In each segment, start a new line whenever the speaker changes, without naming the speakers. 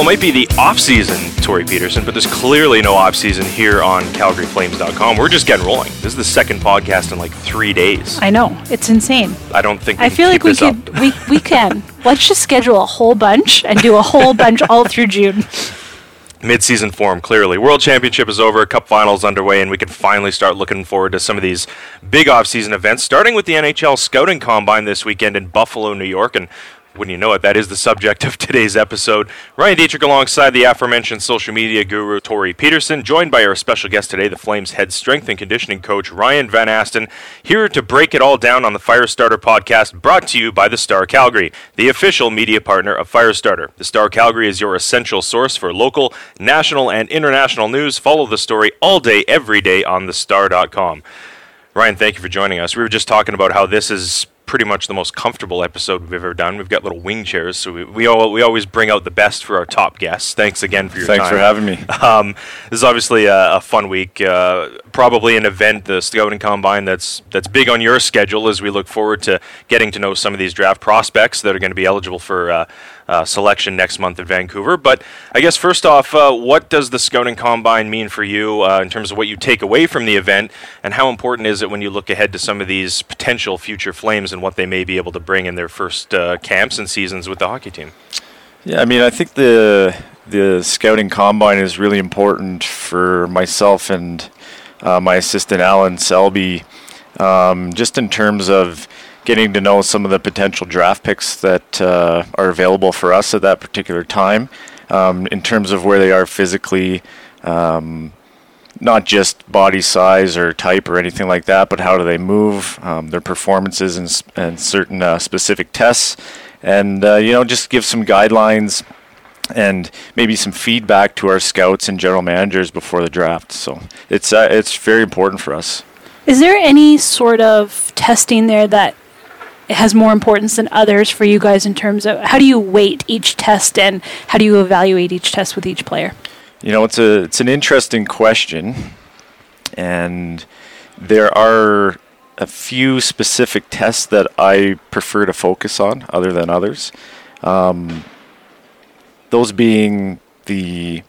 Well, it might be the off-season, Tori Peterson, but there's clearly no off-season here on CalgaryFlames.com. We're just getting rolling. This is the second podcast in like three days.
I know it's insane.
I don't think we
I feel like we could
up.
we we can. Let's just schedule a whole bunch and do a whole bunch all through June.
mid-season form clearly world championship is over cup finals underway and we can finally start looking forward to some of these big off-season events starting with the nhl scouting combine this weekend in buffalo new york and wouldn't you know it, that is the subject of today's episode. Ryan Dittrick alongside the aforementioned social media guru Tori Peterson, joined by our special guest today, the Flames head strength and conditioning coach Ryan Van Asten, here to break it all down on the Firestarter podcast, brought to you by the Star Calgary, the official media partner of Firestarter. The Star Calgary is your essential source for local, national, and international news. Follow the story all day, every day on thestar.com. Ryan, thank you for joining us. We were just talking about how this is pretty much the most comfortable episode we've ever done. We've got little wing chairs, so we we, all, we always bring out the best for our top guests. Thanks again for your
Thanks
time.
for having me.
Um, this is obviously a, a fun week. Uh, probably an event, the scouting combine, that's that's big on your schedule as we look forward to getting to know some of these draft prospects that are going to be eligible for uh, uh, selection next month in Vancouver. But I guess first off, uh, what does the scouting combine mean for you uh, in terms of what you take away from the event, and how important is it when you look ahead to some of these potential future Flames and what they may be able to bring in their first uh, camps and seasons with the hockey team?
Yeah, I mean, I think the the scouting combine is really important for myself and uh, my assistant Alan Selby, um, just in terms of getting to know some of the potential draft picks that uh, are available for us at that particular time, um, in terms of where they are physically. Um, not just body size or type or anything like that, but how do they move, um, their performances and, and certain uh, specific tests, and uh, you know just give some guidelines and maybe some feedback to our scouts and general managers before the draft. So it's uh, it's very important for us.
Is there any sort of testing there that has more importance than others for you guys in terms of how do you weight each test and how do you evaluate each test with each player?
You know, it's a it's an interesting question, and there are a few specific tests that I prefer to focus on, other than others. Um, those being the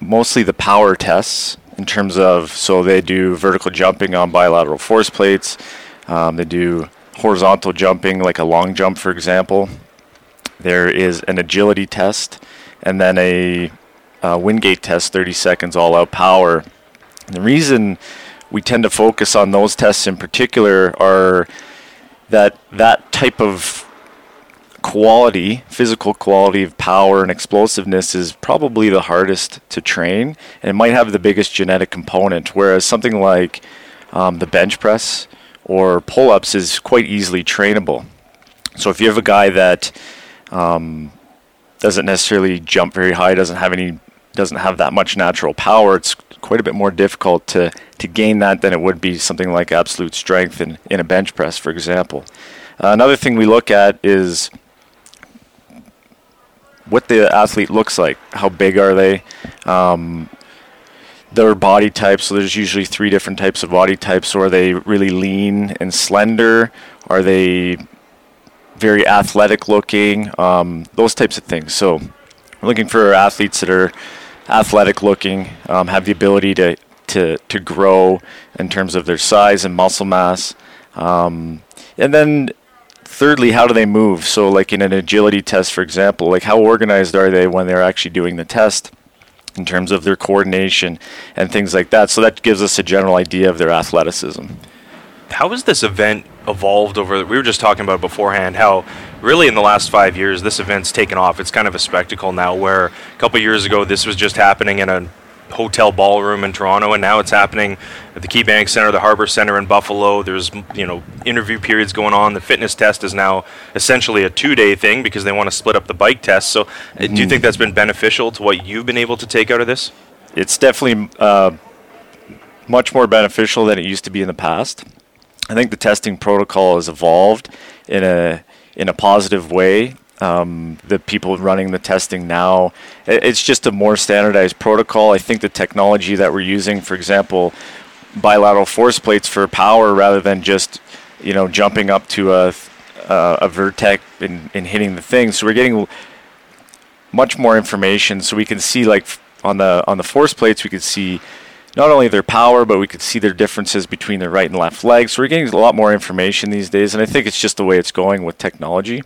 mostly the power tests in terms of so they do vertical jumping on bilateral force plates. Um, they do horizontal jumping, like a long jump, for example. There is an agility test, and then a, uh Wingate test, 30 seconds all out power. And the reason we tend to focus on those tests in particular are that that type of quality, physical quality of power and explosiveness is probably the hardest to train and it might have the biggest genetic component. Whereas something like um, the bench press or pull ups is quite easily trainable. So if you have a guy that um, doesn't necessarily jump very high, doesn't have any, doesn't have that much natural power, it's quite a bit more difficult to, to gain that than it would be something like absolute strength in, in a bench press, for example. Another thing we look at is what the athlete looks like. How big are they? Um, their body types. So there's usually three different types of body types. So are they really lean and slender? Are they very athletic looking? Um, those types of things. So we're looking for athletes that are athletic looking, um, have the ability to, to, to grow in terms of their size and muscle mass. Um, and then thirdly, how do they move? So, like in an agility test, for example, like how organized are they when they're actually doing the test in terms of their coordination and things like that? So, that gives us a general idea of their athleticism.
how has this event evolved over we were just talking about beforehand how really in the last five years this event's taken off it's kind of a spectacle now where a couple years ago this was just happening in a hotel ballroom in toronto and now it's happening at the keybank center the harbor center in buffalo. There's you know interview periods going on. The fitness test is now essentially a two-day thing because they want to split up the bike test. So uh do you think that's been beneficial to what you've been able to take out of this?
It's definitely uh, much more beneficial than it used to be in the past. I think the testing protocol has evolved in a in a positive way. Um, the people running the testing now. It's just a more standardized protocol. I think the technology that we're using, for example, bilateral force plates for power rather than just you know jumping up to a uh, a vertec in, in hitting the thing. So we're getting much more information, so we can see like on the on the force plates, we could see not only their power, but we could see their differences between their right and left legs. So we're getting a lot more information these days, and I think it's just the way it's going with technology.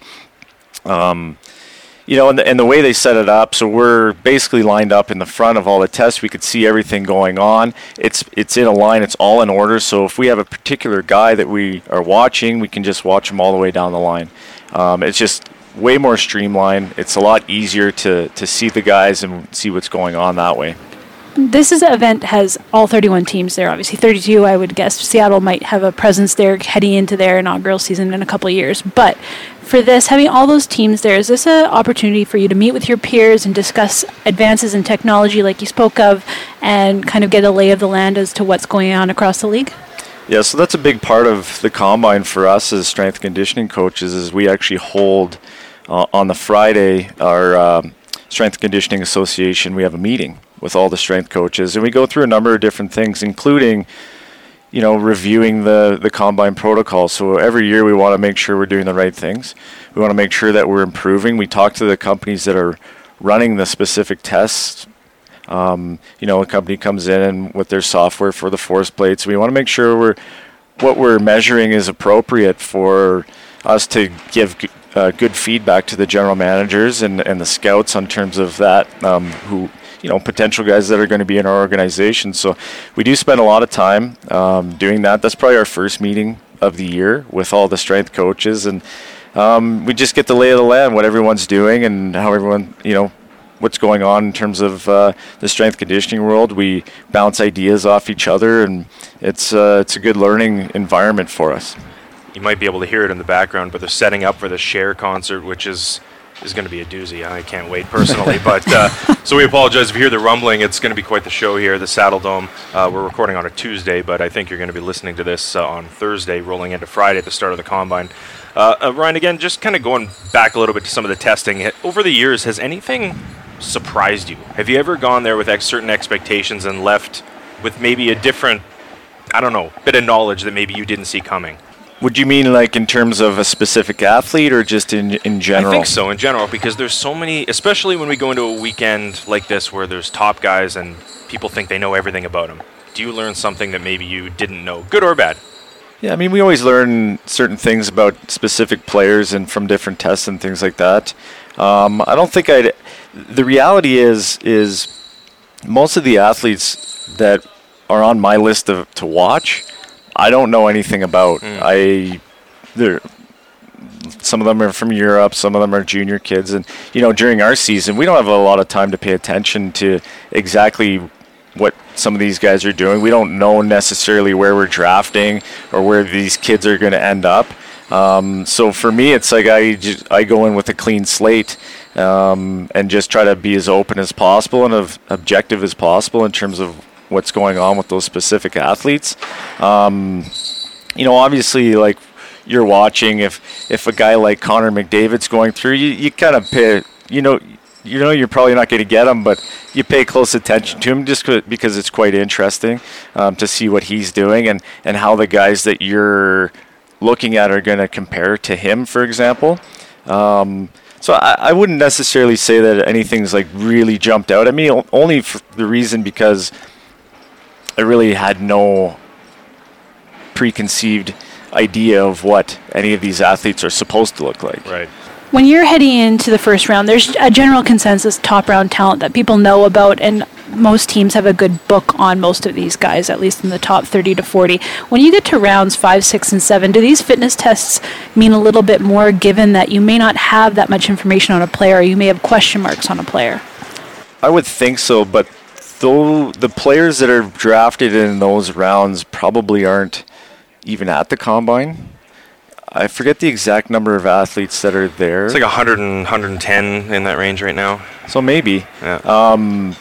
Um, you know, and the, and the way they set it up, so we're basically lined up in the front of all the tests. We could see everything going on. It's it's in a line. It's all in order. So if we have a particular guy that we are watching, we can just watch him all the way down the line. Um, it's just way more streamlined. It's a lot easier to to see the guys and see what's going on that way.
This is an event has all 31 teams there. Obviously, 32. I would guess Seattle might have a presence there heading into their inaugural season in a couple of years. But for this, having all those teams there, is this an opportunity for you to meet with your peers and discuss advances in technology, like you spoke of, and kind of get a lay of the land as to what's going on across the league?
Yeah, so that's a big part of the combine for us as strength conditioning coaches. Is we actually hold uh, on the Friday our um, strength conditioning association. We have a meeting with all the strength coaches, and we go through a number of different things, including you know reviewing the the combine protocol. So every year we want to make sure we're doing the right things. We want to make sure that we're improving. We talk to the companies that are running the specific tests. Um, you know, a company comes in and with their software for the force plates, we want to make sure we're what we're measuring is appropriate for us to give uh, good feedback to the general managers and, and the scouts on terms of that um, who you know potential guys that are going to be in our organization. So we do spend a lot of time um, doing that. That's probably our first meeting of the year with all the strength coaches, and um, we just get the lay of the land, what everyone's doing, and how everyone you know what's going on in terms of uh, the strength conditioning world. We bounce ideas off each other, and it's uh, it's a good learning environment for us.
You might be able to hear it in the background, but they're setting up for the Cher concert, which is is going to be a doozy. I can't wait personally. but uh, so we apologize if you hear the rumbling. It's going to be quite the show here, the Saddledome. Uh, we're recording on a Tuesday, but I think you're going to be listening to this uh, on Thursday, rolling into Friday at the start of the combine. Uh, uh, Ryan, again, just kind of going back a little bit to some of the testing. Over the years, has anything surprised you? Have you ever gone there with ex- certain expectations and left with maybe a different, I don't know, bit of knowledge that maybe you didn't see coming?
Would you mean like in terms of a specific athlete or just in in general?
I think so in general because there's so many, especially when we go into a weekend like this where there's top guys and people think they know everything about them. Do you learn something that maybe you didn't know, good or bad?
Yeah, I mean, we always learn certain things about specific players and from different tests and things like that. Um, I don't think I'd. The reality is, is most of the athletes that are on my list of, to watch I don't know anything about. Mm. I there some of them are from Europe, some of them are junior kids, and you know during our season we don't have a lot of time to pay attention to exactly what some of these guys are doing. We don't know necessarily where we're drafting or where these kids are going to end up. Um, so for me, it's like I just, I go in with a clean slate um, and just try to be as open as possible and as objective as possible in terms of what's going on with those specific athletes. Um, you know, obviously, like you're watching, if if a guy like Connor McDavid's going through, you, you kind of pay, you know, you know you're probably not going to get him, but you pay close attention to him just because it's quite interesting um, to see what he's doing and and how the guys that you're looking at are going to compare to him, for example. Um, so I, I, wouldn't necessarily say that anything's like really jumped out at me, only for the reason because I really had no preconceived idea of what any of these athletes are supposed to look like.
Right.
When you're heading into the first round, there's a general consensus top round talent that people know about, and most teams have a good book on most of these guys, at least in the top 30 to 40. When you get to rounds five, six, and seven, do these fitness tests mean a little bit more given that you may not have that much information on a player, or you may have question marks on a player?
I would think so, but though the players that are drafted in those rounds probably aren't even at the combine. I forget the exact number of athletes that are there.
It's like 100 and 110 in that range right now.
So maybe.
Yeah.
Um,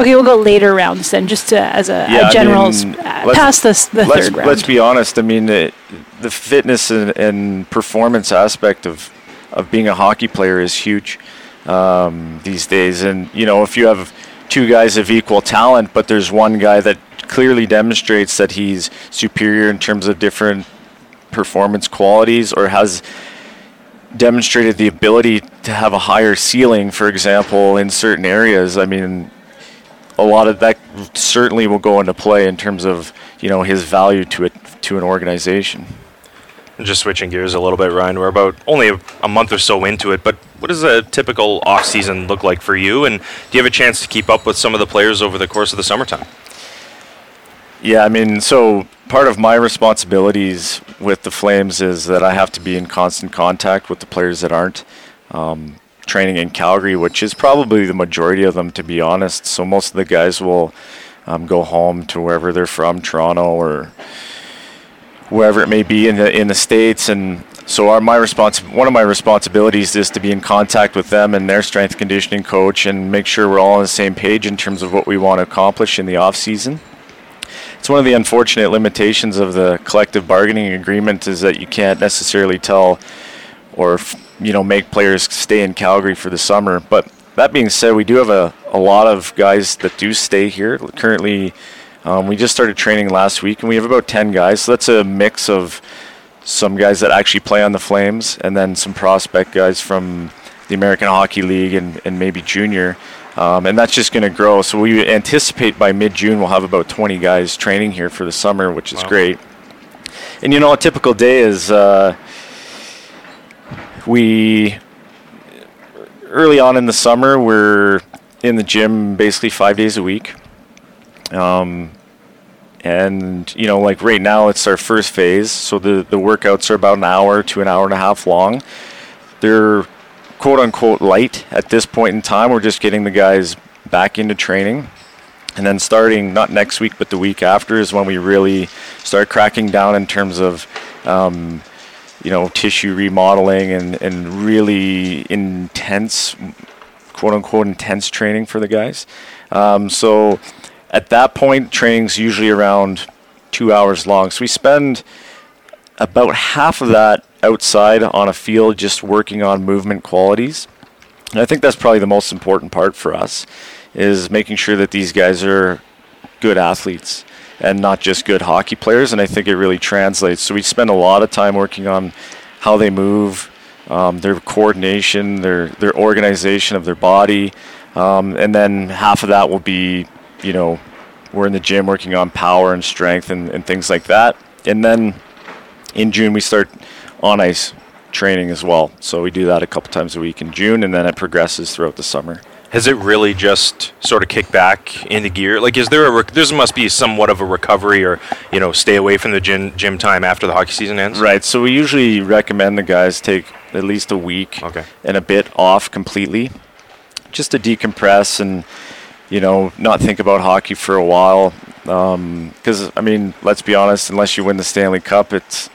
okay, we'll go later rounds then, just to, as a, yeah, a general I mean, uh, past this the
let's,
third round.
Let's be honest. I mean, the, the fitness and, and, performance aspect of of being a hockey player is huge um, these days. And you know, if you have two guys of equal talent, but there's one guy that clearly demonstrates that he's superior in terms of different performance qualities or has demonstrated the ability to have a higher ceiling, for example, in certain areas. I mean, a lot of that certainly will go into play in terms of you know his value to it to an organization.
Just switching gears a little bit, Ryan. We're about only a, a month or so into it, but what does a typical off season look like for you? And do you have a chance to keep up with some of the players over the course of the summertime?
Yeah, I mean, so part of my responsibilities with the Flames is that I have to be in constant contact with the players that aren't um, training in Calgary, which is probably the majority of them, to be honest. So most of the guys will um, go home to wherever they're from, Toronto or wherever it may be in the in the states, and so our, my response one of my responsibilities is to be in contact with them and their strength conditioning coach and make sure we're all on the same page in terms of what we want to accomplish in the off season it's one of the unfortunate limitations of the collective bargaining agreement is that you can't necessarily tell or you know make players stay in Calgary for the summer. But that being said, we do have a, a lot of guys that do stay here. Currently, um, we just started training last week, and we have about 10 guys. So that's a mix of some guys that actually play on the Flames, and then some prospect guys from the American Hockey League and, and maybe junior. Um, and that's just going to grow. So we anticipate by mid June we'll have about 20 guys training here for the summer, which is wow. great. And you know, a typical day is uh, we early on in the summer we're in the gym basically five days a week. Um, and you know, like right now it's our first phase, so the the workouts are about an hour to an hour and a half long. They're quote unquote light at this point in time. We're just getting the guys back into training. And then starting not next week, but the week after is when we really start cracking down in terms of, um, you know, tissue remodeling and, and really intense, quote unquote, intense training for the guys. Um, so at that point, training's usually around two hours long. So we spend about half of that outside on a field just working on movement qualities. And I think that's probably the most important part for us is making sure that these guys are good athletes and not just good hockey players. And I think it really translates. So we spend a lot of time working on how they move, um, their coordination, their their organization of their body, um, and then half of that will be, you know, we're in the gym working on power and strength and, and things like that. And then in June we start on ice training as well. So we do that a couple times a week in June, and then it progresses throughout the summer.
Has it really just sort of kicked back into gear? Like, is there a rec- there must be somewhat of a recovery, or you know, stay away from the gym gym time after the hockey season ends?
Right. So we usually recommend the guys take at least a week
okay.
and a bit off completely, just to decompress and you know not think about hockey for a while. Because um, I mean, let's be honest, unless you win the Stanley Cup, it's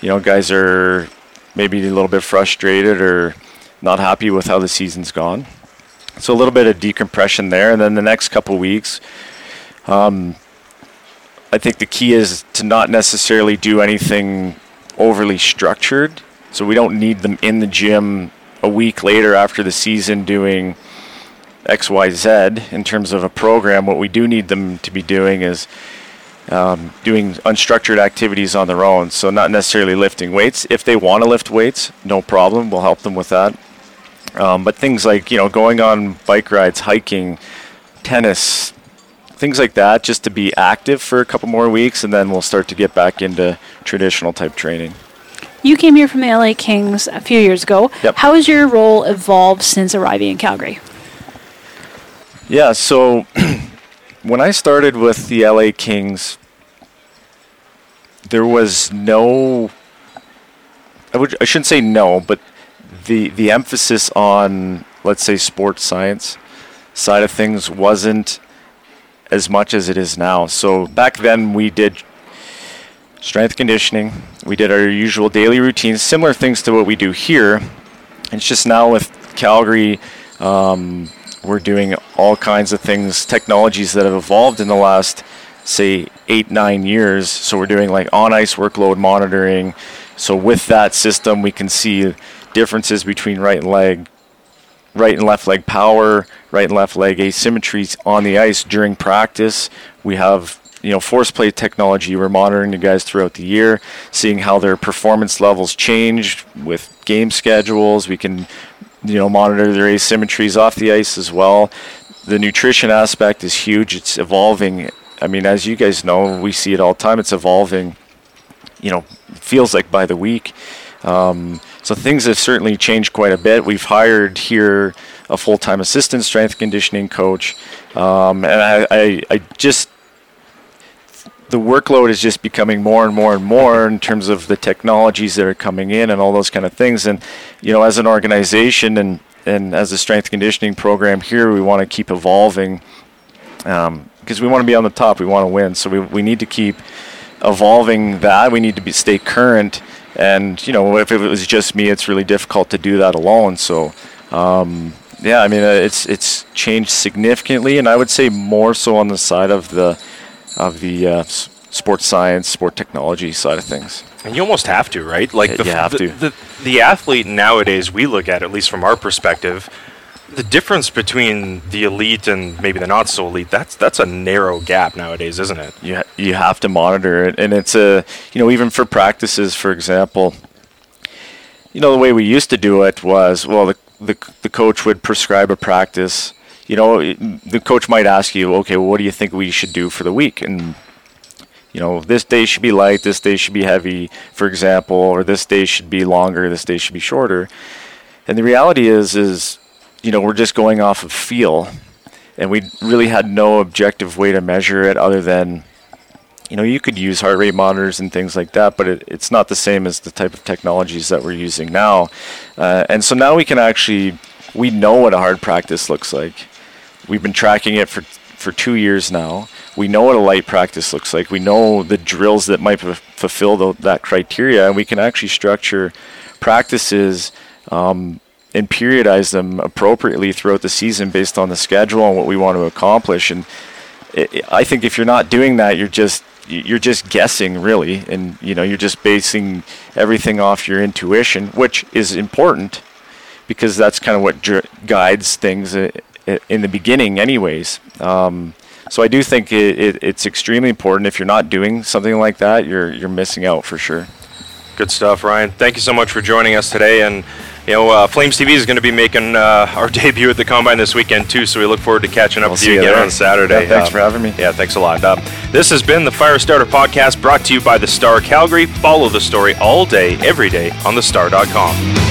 you know, guys are maybe a little bit frustrated or not happy with how the season's gone. So a little bit of decompression there, and then the next couple weeks, um, I think the key is to not necessarily do anything overly structured. So we don't need them in the gym a week later after the season doing X, Y, Z in terms of a program. What we do need them to be doing is um, doing unstructured activities on their own. So not necessarily lifting weights. If they want to lift weights, no problem. We'll help them with that. Um, but things like you know going on bike rides, hiking, tennis, things like that, just to be active for a couple more weeks, and then we'll start to get back into traditional type training.
You came here from the LA Kings a few years ago.
Yep.
How has your role evolved since arriving in Calgary?
Yeah, so when I started with the LA Kings, there was no. I would I shouldn't say no, but the the emphasis on let's say sports science side of things wasn't as much as it is now. So back then we did strength conditioning, we did our usual daily routines, similar things to what we do here. It's just now with Calgary. Um, we're doing all kinds of things, technologies that have evolved in the last, say, eight, nine years. So we're doing like on ice workload monitoring. So with that system, we can see differences between right and leg, right and left leg power, right and left leg asymmetries on the ice during practice. We have you know, force plate technology. We're monitoring the guys throughout the year, seeing how their performance levels change with game schedules. We can, you know, monitor their asymmetries off the ice as well. The nutrition aspect is huge. It's evolving. I mean, as you guys know, we see it all the time. It's evolving. You know, feels like by the week. Um, so things have certainly changed quite a bit. We've hired here a full-time assistant strength conditioning coach, um, and I, I, I just the workload is just becoming more and more and more in terms of the technologies that are coming in and all those kind of things. And you know, as an organization and and as a strength conditioning program here, we want to keep evolving because um, we want to be on the top. We want to win, so we we need to keep evolving that. We need to be stay current. And you know, if it was just me, it's really difficult to do that alone. So. Um, yeah, I mean, uh, it's it's changed significantly, and I would say more so on the side of the of the uh, sports science, sport technology side of things.
And you almost have to, right? Like
the, you have
the,
to.
The, the athlete nowadays, we look at, at least from our perspective, the difference between the elite and maybe the not so elite that's that's a narrow gap nowadays isn't it
you, ha- you have to monitor it and it's a you know even for practices for example you know the way we used to do it was well the the, the coach would prescribe a practice you know, the coach might ask you, okay, well, what do you think we should do for the week? And you know, this day should be light, this day should be heavy, for example, or this day should be longer, this day should be shorter. And the reality is, is you know, we're just going off of feel, and we really had no objective way to measure it other than, you know, you could use heart rate monitors and things like that, but it, it's not the same as the type of technologies that we're using now. Uh, and so now we can actually, we know what a hard practice looks like We've been tracking it for for two years now. We know what a light practice looks like. We know the drills that might f- fulfill the, that criteria, and we can actually structure practices um, and periodize them appropriately throughout the season based on the schedule and what we want to accomplish. And it, it, I think if you're not doing that, you're just you're just guessing really, and you know you're just basing everything off your intuition, which is important because that's kind of what dr- guides things uh, in the beginning, anyways. Um, so I do think it, it, it's extremely important. If you're not doing something like that, you're you're missing out for sure.
Good stuff, Ryan. Thank you so much for joining us today. And you know, uh, Flames TV is going to be making uh, our debut at the Combine this weekend too. So we look forward to catching up
we'll
with you again
you
on Saturday.
Yeah, thanks uh, for having me.
Yeah, thanks a lot. Uh, this has been the Fire Starter Podcast, brought to you by the Star Calgary. Follow the story all day, every day on thestar.com.